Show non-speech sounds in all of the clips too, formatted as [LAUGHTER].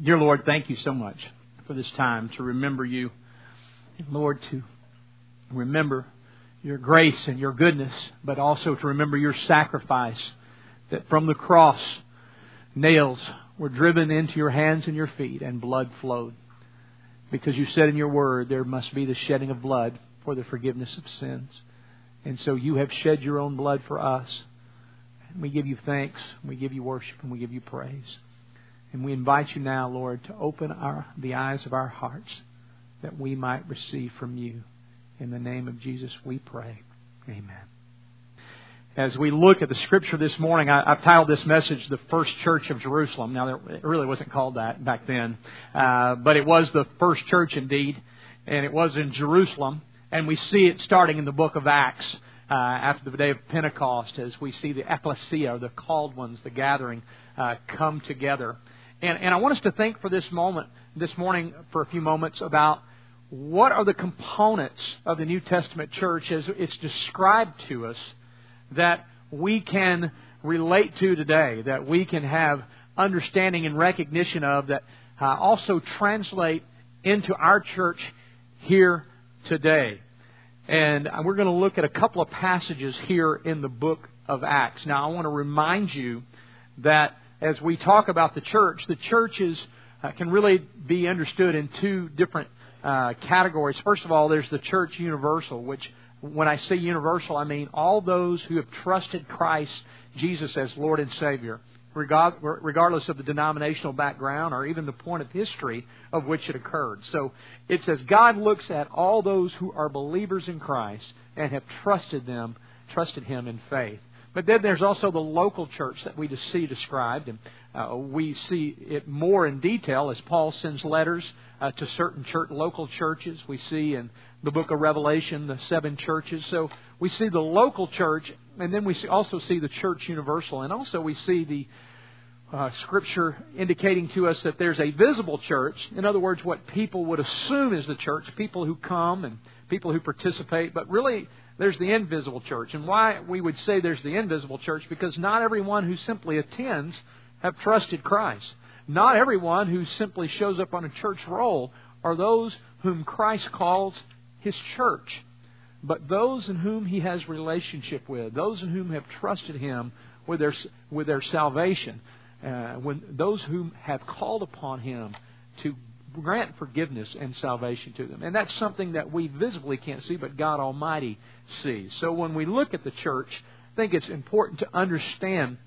Dear Lord, thank you so much for this time to remember you. Lord, to remember your grace and your goodness, but also to remember your sacrifice that from the cross, nails were driven into your hands and your feet and blood flowed. Because you said in your word there must be the shedding of blood for the forgiveness of sins. And so you have shed your own blood for us. We give you thanks, we give you worship, and we give you praise. And we invite you now, Lord, to open our, the eyes of our hearts that we might receive from you. In the name of Jesus, we pray. Amen. As we look at the scripture this morning, I, have titled this message "The First Church of Jerusalem." Now, it really wasn't called that back then, uh, but it was the first church indeed, and it was in Jerusalem. And we see it starting in the book of Acts uh, after the day of Pentecost, as we see the ecclesia, the called ones, the gathering, uh, come together. And, and I want us to think for this moment, this morning, for a few moments about what are the components of the New Testament church as it's described to us that we can relate to today, that we can have understanding and recognition of, that uh, also translate into our church here today. And we're going to look at a couple of passages here in the book of Acts. Now, I want to remind you that as we talk about the church, the church is, uh, can really be understood in two different uh, categories. First of all, there's the church universal, which when I say universal, I mean all those who have trusted Christ Jesus as Lord and Savior, regardless of the denominational background or even the point of history of which it occurred. So it says God looks at all those who are believers in Christ and have trusted them, trusted Him in faith. But then there's also the local church that we see described, and uh, we see it more in detail as Paul sends letters uh, to certain church, local churches. We see in the book of Revelation the seven churches. So we see the local church, and then we see, also see the church universal, and also we see the uh, scripture indicating to us that there's a visible church. In other words, what people would assume is the church, people who come and people who participate, but really there's the invisible church. And why we would say there's the invisible church? Because not everyone who simply attends have trusted Christ. Not everyone who simply shows up on a church roll are those whom Christ calls his church. But those in whom he has relationship with, those in whom have trusted him with their, with their salvation, uh, when those who have called upon him to grant forgiveness and salvation to them. And that's something that we visibly can't see, but God Almighty sees. So when we look at the church, I think it's important to understand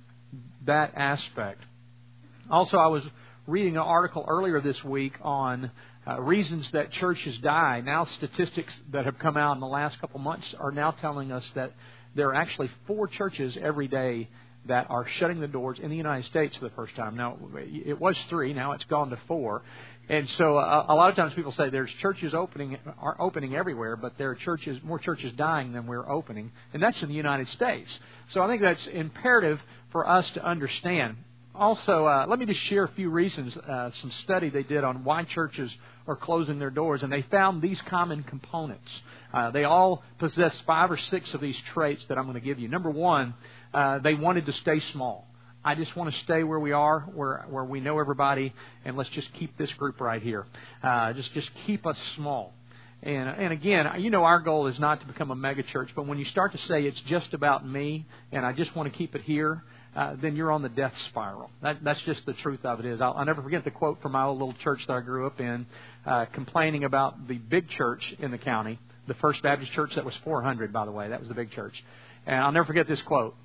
that aspect. Also, I was reading an article earlier this week on uh, reasons that churches die. Now, statistics that have come out in the last couple months are now telling us that there are actually four churches every day that are shutting the doors in the United States for the first time. Now, it was three, now it's gone to four. And so uh, a lot of times people say there's churches opening are opening everywhere, but there are churches more churches dying than we're opening, and that's in the United States. So I think that's imperative for us to understand. Also, uh, let me just share a few reasons. Uh, some study they did on why churches are closing their doors, and they found these common components. Uh, they all possess five or six of these traits that I'm going to give you. Number one, uh, they wanted to stay small. I just want to stay where we are, where where we know everybody, and let's just keep this group right here. Uh, just just keep us small. And and again, you know, our goal is not to become a mega church, but when you start to say it's just about me, and I just want to keep it here, uh, then you're on the death spiral. That, that's just the truth of it. Is I'll, I'll never forget the quote from my old little church that I grew up in, uh, complaining about the big church in the county, the First Baptist Church that was 400, by the way. That was the big church. And I'll never forget this quote.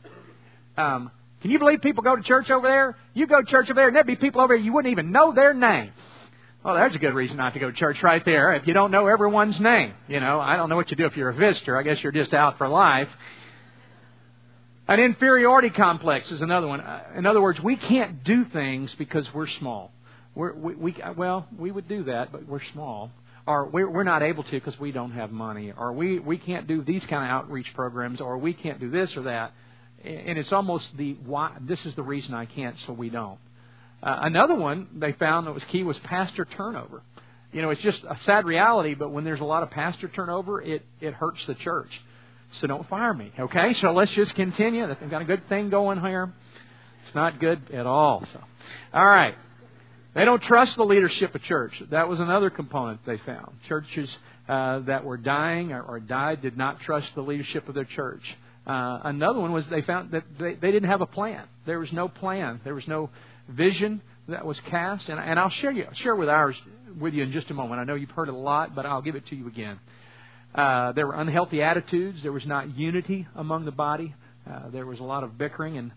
Um, can you believe people go to church over there? You go to church over there, and there'd be people over there you wouldn't even know their name. Well, there's a good reason not to go to church right there. If you don't know everyone's name, you know, I don't know what you do if you're a visitor. I guess you're just out for life. An inferiority complex is another one. Uh, in other words, we can't do things because we're small. We're, we, we, well, we would do that, but we're small. Or we're, we're not able to because we don't have money. Or we, we can't do these kind of outreach programs. Or we can't do this or that and it's almost the why. This is the reason I can't, so we don't. Uh, another one they found that was key was pastor turnover. You know, it's just a sad reality, but when there's a lot of pastor turnover, it it hurts the church. So don't fire me, okay? So let's just continue. I've got a good thing going here. It's not good at all. So, all right. They don't trust the leadership of church. That was another component they found. Churches uh, that were dying or, or, died did not trust the leadership of their church. Uh, another one was they found that they, they didn't have a plan. There was no plan. There was no vision that was cast. And, and I'll share you share with ours with you in just a moment. I know you've heard a lot, but I'll give it to you again. Uh, there were unhealthy attitudes. There was not unity among the body. Uh, there was a lot of bickering, and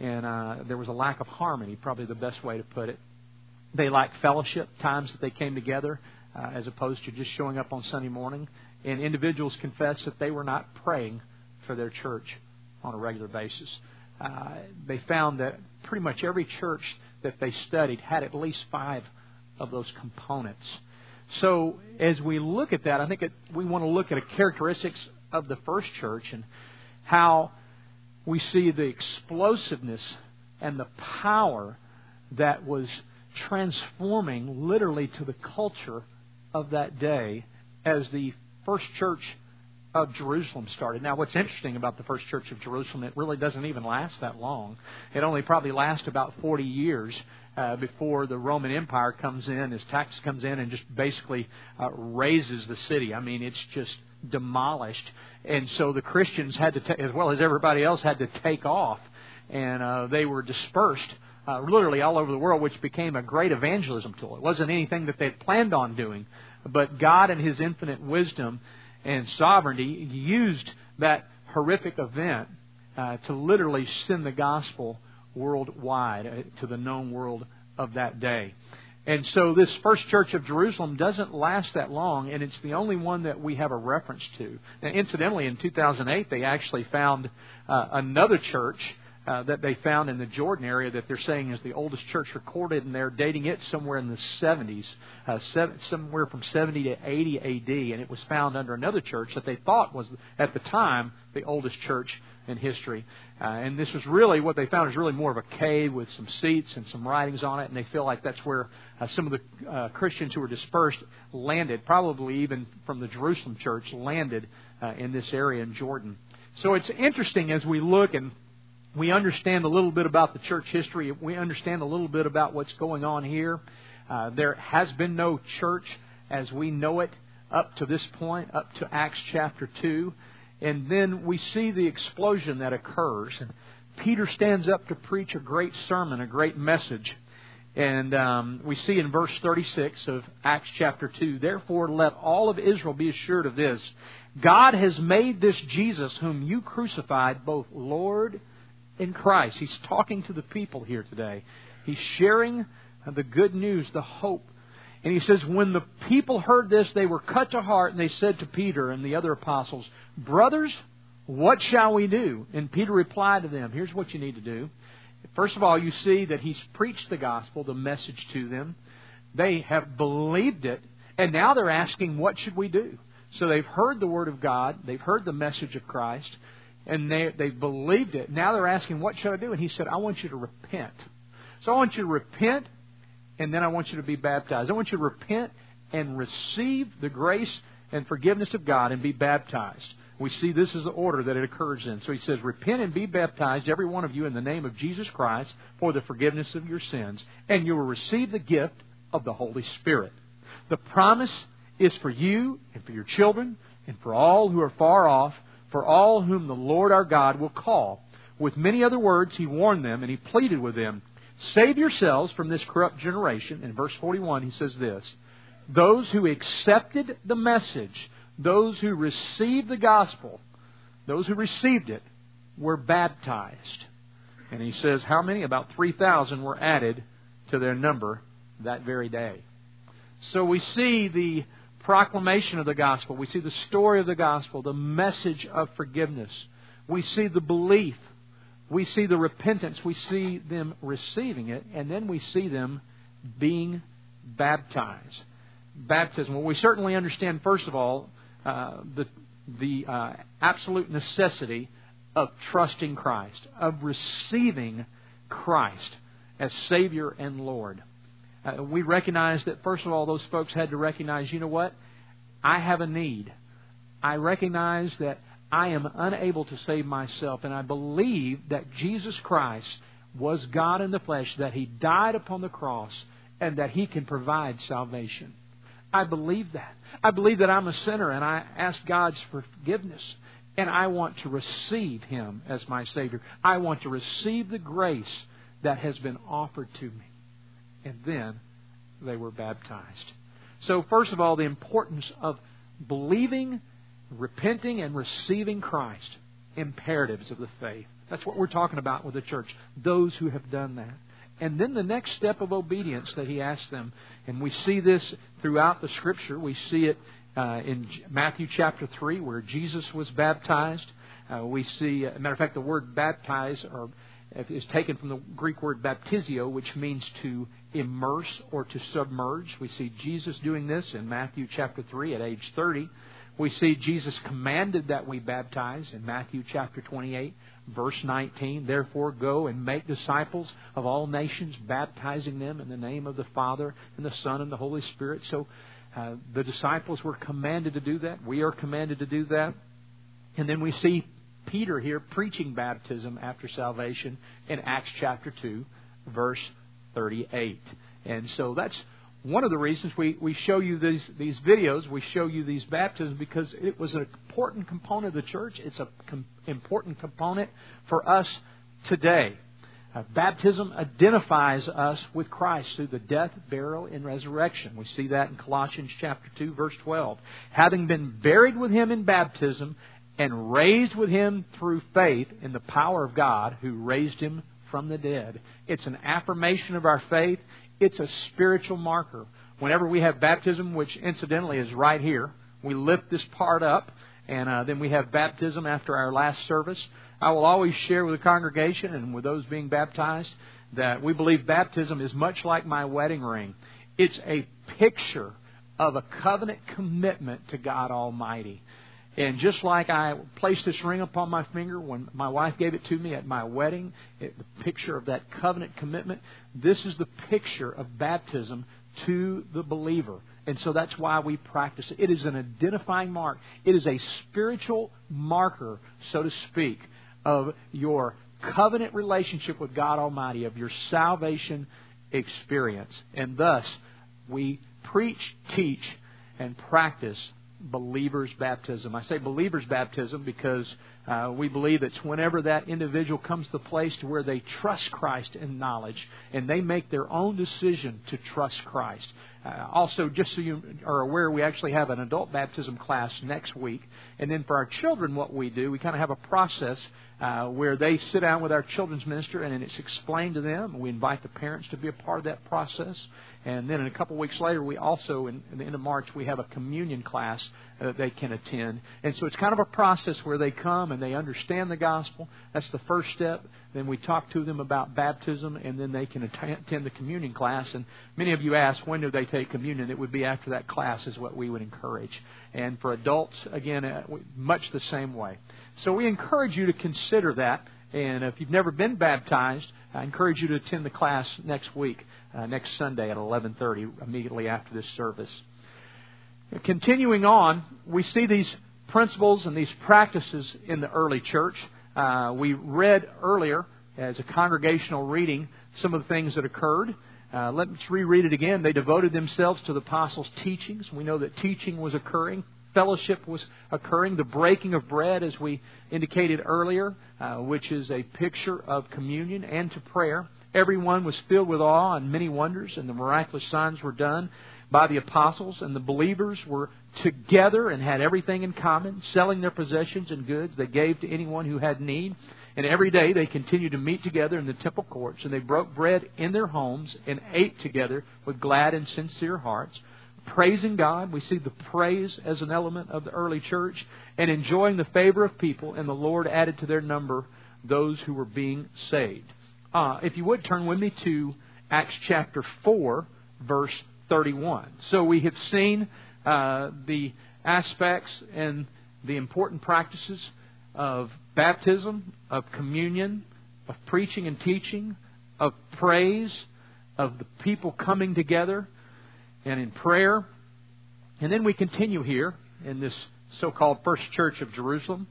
and uh, there was a lack of harmony. Probably the best way to put it. They lacked fellowship times that they came together, uh, as opposed to just showing up on Sunday morning. And individuals confessed that they were not praying for their church on a regular basis. Uh, they found that pretty much every church that they studied had at least five of those components. So as we look at that, I think it, we want to look at the characteristics of the first church and how we see the explosiveness and the power that was transforming literally to the culture of that day as the first church of Jerusalem started. Now, what's interesting about the first church of Jerusalem, it really doesn't even last that long. It only probably lasts about 40 years uh, before the Roman Empire comes in, as tax comes in and just basically uh, razes the city. I mean, it's just demolished. And so the Christians had to, ta- as well as everybody else, had to take off. And uh, they were dispersed uh, literally all over the world, which became a great evangelism tool. It wasn't anything that they'd planned on doing, but God, in His infinite wisdom, and sovereignty used that horrific event uh, to literally send the gospel worldwide uh, to the known world of that day. And so this first church of Jerusalem doesn't last that long, and it's the only one that we have a reference to. Now, incidentally, in 2008, they actually found uh, another church uh, that they found in the Jordan area that they're saying is the oldest church recorded, and they're dating it somewhere in the 70s, uh, seven, somewhere from 70 to 80 AD, and it was found under another church that they thought was at the time the oldest church in history. Uh, and this was really what they found is really more of a cave with some seats and some writings on it, and they feel like that's where uh, some of the uh, Christians who were dispersed landed, probably even from the Jerusalem church, landed uh, in this area in Jordan. So it's interesting as we look and we understand a little bit about the church history. We understand a little bit about what's going on here. Uh, there has been no church as we know it up to this point, up to Acts chapter 2. And then we see the explosion that occurs. And Peter stands up to preach a great sermon, a great message. And um, we see in verse 36 of Acts chapter 2 Therefore, let all of Israel be assured of this God has made this Jesus, whom you crucified, both Lord in Christ. He's talking to the people here today. He's sharing the good news, the hope. And he says, When the people heard this, they were cut to heart, and they said to Peter and the other apostles, Brothers, what shall we do? And Peter replied to them, Here's what you need to do. First of all, you see that he's preached the gospel, the message to them. They have believed it, and now they're asking, What should we do? So they've heard the word of God, they've heard the message of Christ and they they believed it. Now they're asking, "What should I do?" And he said, "I want you to repent." So I want you to repent, and then I want you to be baptized. I want you to repent and receive the grace and forgiveness of God and be baptized. We see this is the order that it occurs in. So he says, Repent and be baptized, every one of you, in the name of Jesus Christ for the forgiveness of your sins, and you will receive the gift of the Holy Spirit. The promise is for you and for your children and for all who are far off for all whom the Lord our God will call. With many other words, he warned them and he pleaded with them, Save yourselves from this corrupt generation. In verse 41, he says this Those who accepted the message, those who received the gospel, those who received it, were baptized. And he says, How many? About 3,000 were added to their number that very day. So we see the proclamation of the gospel. We see the story of the gospel, the message of forgiveness. We see the belief. We see the repentance. We see them receiving it. And then we see them being baptized. Baptism. Well, we certainly understand, first of all, uh, the, the uh, absolute necessity of trusting Christ, of receiving Christ as Savior and Lord. Uh, we recognize that, first of all, those folks had to recognize, you know what? I have a need. I recognize that I am unable to save myself, and I believe that Jesus Christ was God in the flesh, that He died upon the cross and that He can provide salvation. I believe that. I believe that I'm a sinner and I ask God's forgiveness and I want to receive Him as my Savior. I want to receive the grace that has been offered to me. And then they were baptized. So, first of all, the importance of believing, repenting, and receiving Christ. Imperatives of the faith. That's what we're talking about with the church. Those who have done that. And then the next step of obedience that he asked them, and we see this throughout the Scripture. We see it uh, in Matthew chapter 3, where Jesus was baptized. Uh, we see, uh, matter of fact, the word baptize or, is taken from the Greek word baptizo, which means to immerse or to submerge. We see Jesus doing this in Matthew chapter 3 at age 30. We see Jesus commanded that we baptize in Matthew chapter 28, verse 19. Therefore, go and make disciples of all nations, baptizing them in the name of the Father and the Son and the Holy Spirit. So uh, the disciples were commanded to do that. We are commanded to do that. And then we see Peter here preaching baptism after salvation in Acts chapter 2, verse 38. And so that's one of the reasons we, we show you these, these videos, we show you these baptisms, because it was an important component of the church. It's an com- important component for us today. Uh, baptism identifies us with Christ through the death, burial, and resurrection. We see that in Colossians chapter 2, verse 12. Having been buried with him in baptism and raised with him through faith in the power of God who raised him from the dead. It's an affirmation of our faith. It's a spiritual marker. Whenever we have baptism, which incidentally is right here, we lift this part up, and uh, then we have baptism after our last service. I will always share with the congregation and with those being baptized that we believe baptism is much like my wedding ring. It's a picture of a covenant commitment to God Almighty. And just like I placed this ring upon my finger when my wife gave it to me at my wedding, it, the picture of that covenant commitment, this is the picture of baptism to the believer. And so that's why we practice it. It is an identifying mark, it is a spiritual marker, so to speak, of your covenant relationship with God Almighty, of your salvation experience. And thus, we preach, teach, and practice believer's baptism. I say believer's baptism because uh, we believe it's whenever that individual comes to the place to where they trust Christ in knowledge and they make their own decision to trust Christ. Uh, also, just so you are aware, we actually have an adult baptism class next week. And then for our children, what we do, we kind of have a process uh, where they sit down with our children's minister and it's explained to them. We invite the parents to be a part of that process. And then in a couple weeks later, we also, in, in the end of March, we have a communion class that they can attend. And so it's kind of a process where they come and they understand the gospel. That's the first step. Then we talk to them about baptism, and then they can attend the communion class. And many of you ask, when do they take communion? It would be after that class, is what we would encourage. And for adults, again, uh, much the same way. So we encourage you to consider that. And if you've never been baptized, I encourage you to attend the class next week, uh, next Sunday at 11:30, immediately after this service. Continuing on, we see these principles and these practices in the early church. Uh, we read earlier, as a congregational reading, some of the things that occurred. Uh, let's reread it again. They devoted themselves to the apostles' teachings. We know that teaching was occurring fellowship was occurring, the breaking of bread, as we indicated earlier, uh, which is a picture of communion and to prayer. Everyone was filled with awe and many wonders, and the miraculous signs were done by the apostles, and the believers were together and had everything in common, selling their possessions and goods they gave to anyone who had need. And every day they continued to meet together in the temple courts, and they broke bread in their homes and ate together with glad and sincere hearts praising God. We see the praise as an element of the early church and enjoying the favor of people, and the Lord added to their number those who were being saved. Uh, if you would turn with me to Acts chapter 4, verse 31. So we have seen uh, the aspects and the important practices of baptism, of communion, of preaching and teaching, of praise, of the people coming together and in prayer. And then we continue here in this so called First Church of Jerusalem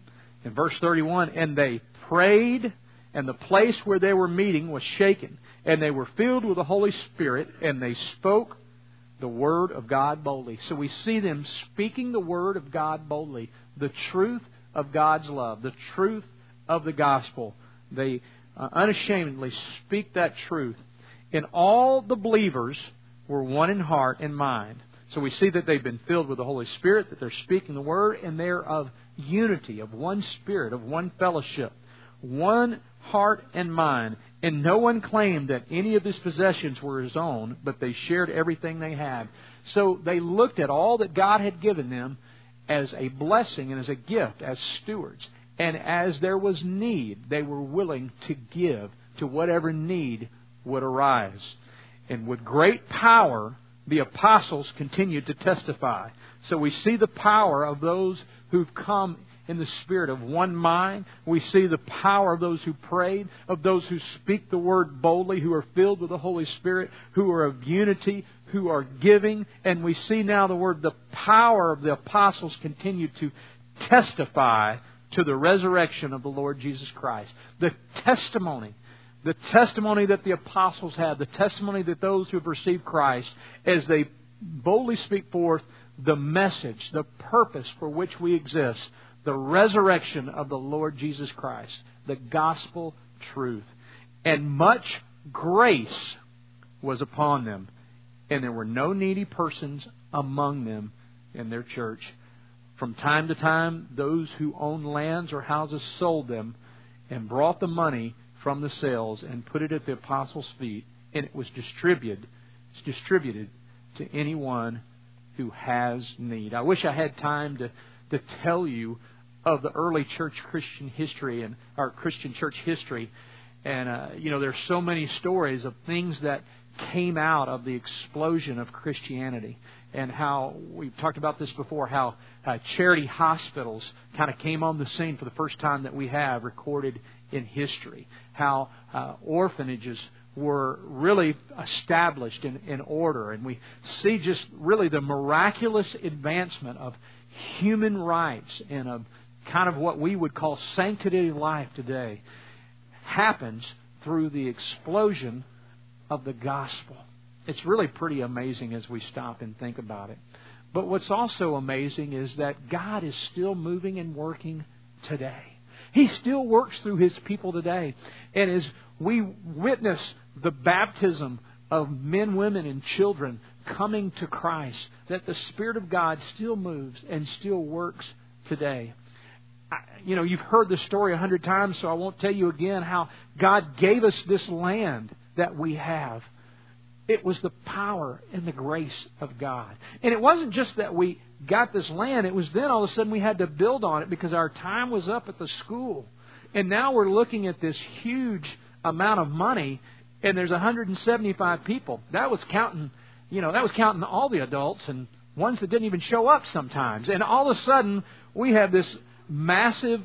in verse 31 and they prayed And the place where they were meeting was shaken, and they were filled with the Holy Spirit, and they spoke the Word of God boldly. So we see them speaking the Word of God boldly, the truth of God's love, the truth of the gospel. They uh, unashamedly speak that truth. And all the believers were one in heart and mind. So we see that they've been filled with the Holy Spirit, that they're speaking the Word, and they're of unity, of one spirit, of one fellowship, one heart and mind. And no one claimed that any of his possessions were his own, but they shared everything they had. So they looked at all that God had given them as a blessing and as a gift, as stewards. And as there was need, they were willing to give to whatever need would arise. And with great power, the apostles continued to testify. So we see the power of those who've come in the spirit of one mind. We see the power of those who prayed, of those who speak the word boldly, who are filled with the Holy Spirit, who are of unity, who are giving. And we see now the word, the power of the apostles continue to testify to the resurrection of the Lord Jesus Christ. The testimony the testimony that the apostles had, the testimony that those who have received Christ, as they boldly speak forth the message, the purpose for which we exist, the resurrection of the Lord Jesus Christ, the gospel truth. And much grace was upon them, and there were no needy persons among them in their church. From time to time, those who owned lands or houses sold them and brought the money from the sales and put it at the apostles' feet, and it was distributed. It's distributed to anyone who has need. I wish I had time to, to tell you of the early church Christian history and our Christian church history. And uh, you know, there's so many stories of things that came out of the explosion of Christianity and how we've talked about this before how uh, charity hospitals kind of came on the scene for the first time that we have recorded in history. How uh, orphanages were really established in, in order. And we see just really the miraculous advancement of human rights and of kind of what we would call sanctity life today happens through the explosion of the gospel. It's really pretty amazing as we stop and think about it. But what's also amazing is that God is still moving and working today. He still works through His people today. And as we witness the baptism of men, women, and children coming to Christ, that the Spirit of God still moves and still works today. You know, you've heard the story a hundred times, so I won't tell you again how God gave us this land that we have. It was the power and the grace of God. And it wasn't just that we got this land, it was then all of a sudden we had to build on it because our time was up at the school. And now we're looking at this huge amount of money and there's 175 people. That was counting, you know, that was counting all the adults and ones that didn't even show up sometimes. And all of a sudden we have this massive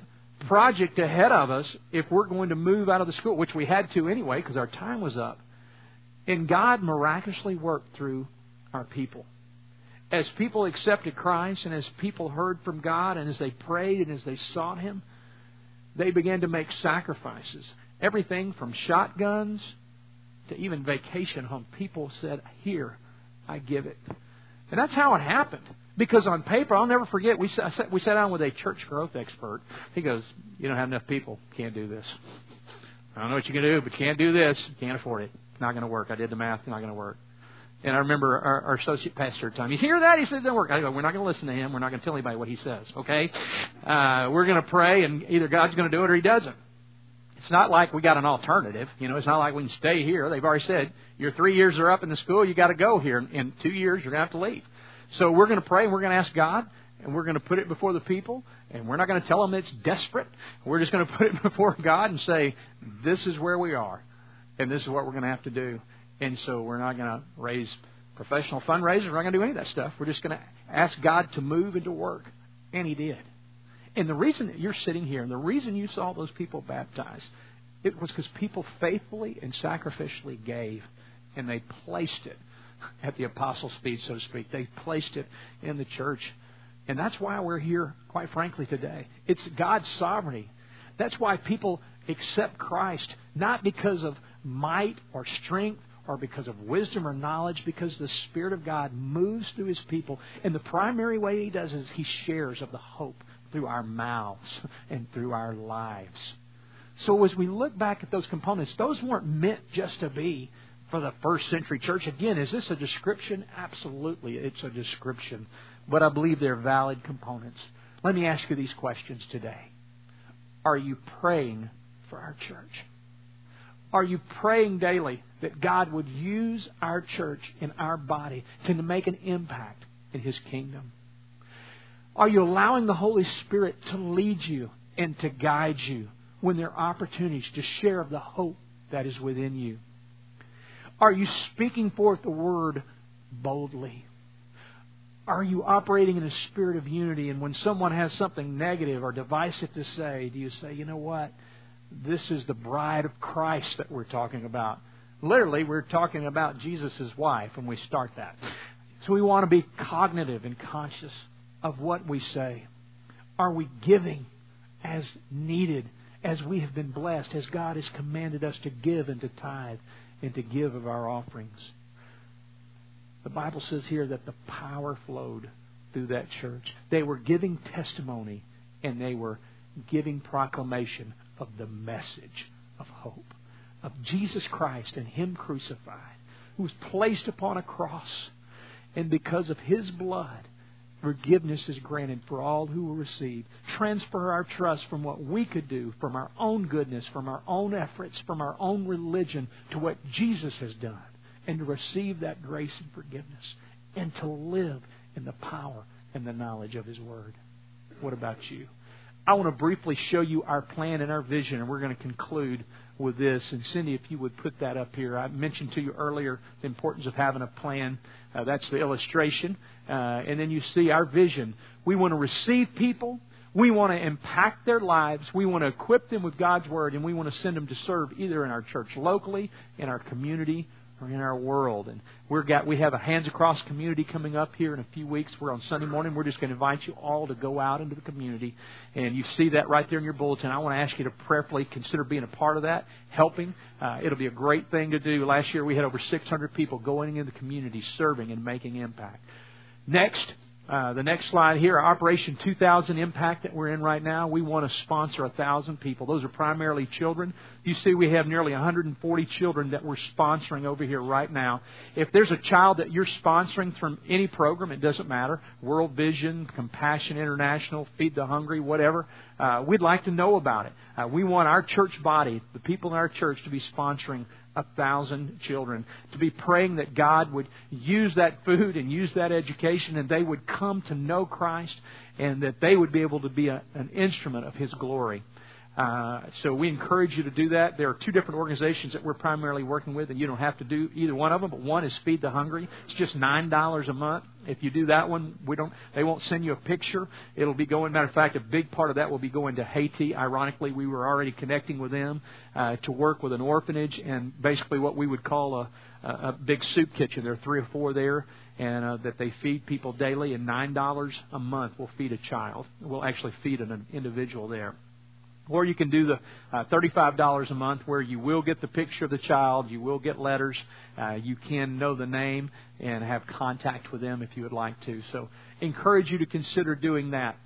project ahead of us if we're going to move out of the school, which we had to anyway because our time was up. And God miraculously worked through our people. As people accepted Christ and as people heard from God and as they prayed and as they sought Him, they began to make sacrifices. Everything from shotguns to even vacation home. People said, Here, I give it. And that's how it happened. Because on paper, I'll never forget, we sat, we sat down with a church growth expert. He goes, You don't have enough people. Can't do this. I don't know what you can do, but can't do this. Can't afford it not going to work. I did the math, not going to work. And I remember our, our associate pastor at the time. You hear that? He said it doesn't work. I go, we're not going to listen to him. We're not going to tell anybody what he says. Okay? Uh, we're going to pray, and either God's going to do it or He doesn't. It's not like we got an alternative. You know, it's not like we can stay here. They've already said your three years are up in the school. You got to go here. In two years, you're going to have to leave. So we're going to pray, and we're going to ask God, and we're going to put it before the people, and we're not going to tell them it's desperate. We're just going [LAUGHS] to put it before God and say, this is where we are and this is what we're going to have to do. And so we're not going to raise professional fundraisers. We're not going to do any of that stuff. We're just going to ask God to move and to work. And He did. And the reason that you're sitting here and the reason you saw those people baptized, it was because people faithfully and sacrificially gave, and they placed it at the apostles' feet, so to speak. They placed it in the church. And that's why we're here, quite frankly, today. It's God's sovereignty. That's why people accept Christ, not because of might or strength or because of wisdom or knowledge, because the Spirit of God moves through His people. And the primary way He does is He shares of the hope through our mouths and through our lives. So as we look back at those components, those weren't meant just to be for the first century church. Again, is this a description? Absolutely, it's a description. But I believe they're valid components. Let me ask you these questions today. Are you praying for our church? Are you praying daily that God would use our church in our body to make an impact in His kingdom? Are you allowing the Holy Spirit to lead you and to guide you when there are opportunities to share of the hope that is within you? Are you speaking forth the word boldly? Are you operating in a spirit of unity? And when someone has something negative or divisive to say, do you say, you know what? This is the bride of Christ that we're talking about. Literally, we're talking about Jesus' wife when we start that. So we want to be cognitive and conscious of what we say. Are we giving as needed, as we have been blessed, as God has commanded us to give and to tithe and to give of our offerings? The Bible says here that the power flowed through that church. They were giving testimony and they were giving proclamation of the message of hope, of Jesus Christ and Him crucified, who was placed upon a cross. And because of His blood, forgiveness is granted for all who will receive. Transfer our trust from what we could do, from our own goodness, from our own efforts, from our own religion, to what Jesus has done and to receive that grace and forgiveness and to live in the power and the knowledge of His Word. What about you? I want to briefly show you our plan and our vision, and we're going to conclude with this. And Cindy, if you would put that up here. I mentioned to you earlier the importance of having a plan. Uh, that's the illustration. Uh, and then you see our vision. We want to receive people. We want to impact their lives. We want to equip them with God's Word, and we want to send them to serve either in our church locally, in our community, or in our world. And we're got we have a Hands Across community coming up here in a few weeks. We're on Sunday morning. We're just going to invite you all to go out into the community, and you see that right there in your bulletin. I want to ask you to prayerfully consider being a part of that, helping. Uh, it'll be a great thing to do. Last year we had over 600 people going in the community, serving and making impact. Next, uh, the next slide here, Operation 2000 Impact that we're in right now. We want to sponsor 1,000 people. Those are primarily children. You see, we have nearly 140 children that we're sponsoring over here right now. If there's a child that you're sponsoring from any program, it doesn't matter World Vision, Compassion International, Feed the Hungry, whatever uh, we'd like to know about it. Uh, we want our church body, the people in our church, to be sponsoring a thousand children, to be praying that God would use that food and use that education and they would come to know Christ and that they would be able to be a, an instrument of His glory. Uh, so we encourage you to do that. There are two different organizations that we're primarily working with, and you don't have to do either one of them. But one is Feed the Hungry. It's just nine dollars a month. If you do that one, we don't. They won't send you a picture. It'll be going. Matter of fact, a big part of that will be going to Haiti. Ironically, we were already connecting with them uh, to work with an orphanage and basically what we would call a, a big soup kitchen. There are three or four there, and uh, that they feed people daily. And nine dollars a month will feed a child. We'll actually feed an individual there. Or you can do the uh, $35 a month where you will get the picture of the child, you will get letters, uh, you can know the name and have contact with them if you would like to. So encourage you to consider doing that.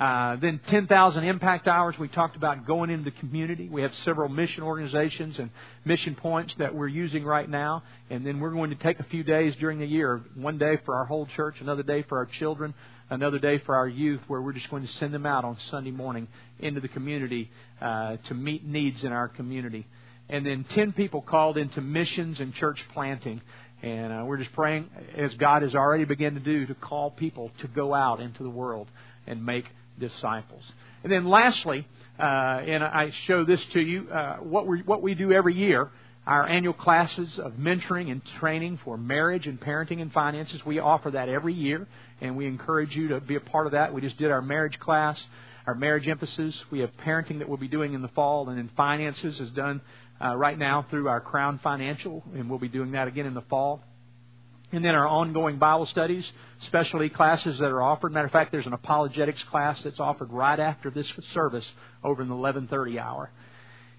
Uh, then 10,000 impact hours. We talked about going into the community. We have several mission organizations and mission points that we're using right now. And then we're going to take a few days during the year. One day for our whole church, another day for our children, another day for our youth where we're just going to send them out on Sunday morning into the community uh, to meet needs in our community. And then 10 people called into missions and church planting. And uh, we're just praying, as God has already begun to do, to call people to go out into the world and make disciples. And then lastly, uh, and I show this to you, uh, what, we what we do every year our annual classes of mentoring and training for marriage and parenting and finances. We offer that every year, and we encourage you to be a part of that. We just did our marriage class, our marriage emphasis. We have parenting that we'll be doing in the fall, and then finances is done uh, right now through our Crown Financial, and we'll be doing that again in the fall. And then our ongoing Bible studies, specialty classes that are offered. Matter of fact, there's an apologetics class that's offered right after this service over in the 11:30 hour.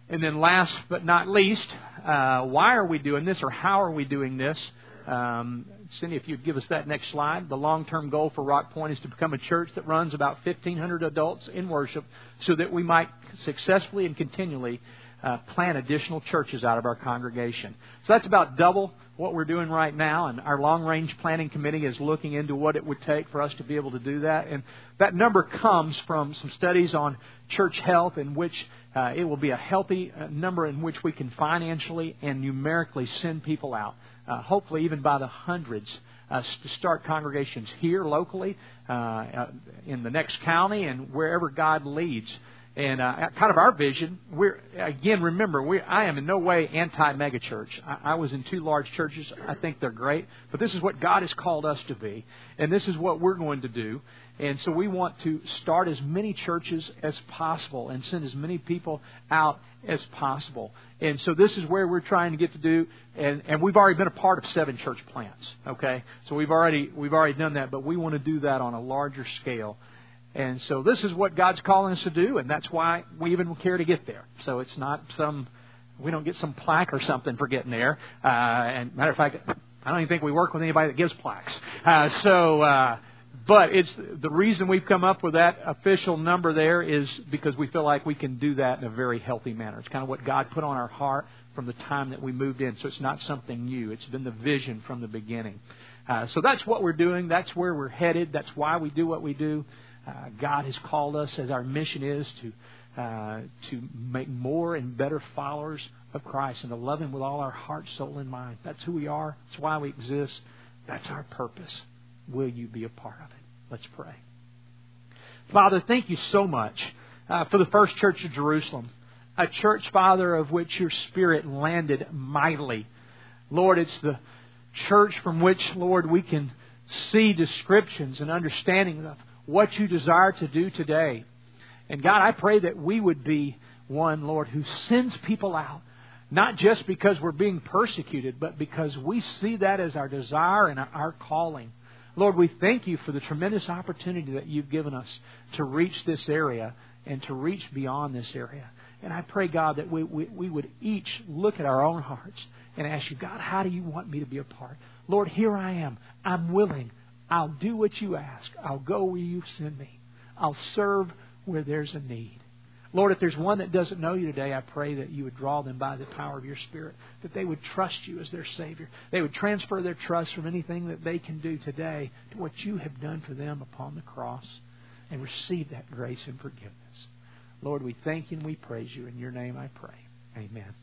And then last but not least, uh, why are we doing this or how are we doing this? Um, Cindy, if you'd give us that next slide. The long term goal for Rock Point is to become a church that runs about 1,500 adults in worship so that we might successfully and continually uh, plant additional churches out of our congregation. So that's about double what we're doing right now, and our long range planning committee is looking into what it would take for us to be able to do that. And that number comes from some studies on church health, in which uh, it will be a healthy uh, number in which we can financially and numerically send people out, uh, hopefully even by the hundreds. Uh, to start congregations here locally, uh, in the next county, and wherever God leads. And uh, kind of our vision, we're again remember, we I am in no way anti megachurch. I, I was in two large churches. I think they're great, but this is what God has called us to be, and this is what we're going to do. And so we want to start as many churches as possible and send as many people out as possible. And so this is where we're trying to get to do and, and we've already been a part of seven church plants. Okay? So we've already we've already done that, but we want to do that on a larger scale. And so this is what God's calling us to do, and that's why we even care to get there. So it's not some, we don't get some plaque or something for getting there. Uh, and matter of fact, I don't even think we work with anybody that gives plaques. Uh, so, uh, but it's the reason we've come up with that official number there is because we feel like we can do that in a very healthy manner. It's kind of what God put on our heart from the time that we moved in. So it's not something new. It's been the vision from the beginning. Uh, so that's what we're doing. That's where we're headed. That's why we do what we do. Uh, God has called us, as our mission is, to uh, to make more and better followers of Christ and to love Him with all our heart, soul, and mind. That's who we are. That's why we exist. That's our purpose. Will you be a part of it? Let's pray. Father, thank you so much uh, for the first church of Jerusalem, a church, Father, of which your Spirit landed mightily. Lord, it's the church from which, Lord, we can see descriptions and understandings of what you desire to do today. And God, I pray that we would be one, Lord, who sends people out, not just because we're being persecuted, but because we see that as our desire and our calling. Lord, we thank you for the tremendous opportunity that you've given us to reach this area and to reach beyond this area. And I pray, God, that we, we, we would each look at our own hearts and ask you, God, how do you want me to be a part? Lord, here I am. I'm willing. I'll do what you ask. I'll go where you send me. I'll serve where there's a need. Lord, if there's one that doesn't know you today, I pray that you would draw them by the power of your Spirit, that they would trust you as their Savior. They would transfer their trust from anything that they can do today to what you have done for them upon the cross and receive that grace and forgiveness. Lord, we thank you and we praise you. In your name I pray. Amen.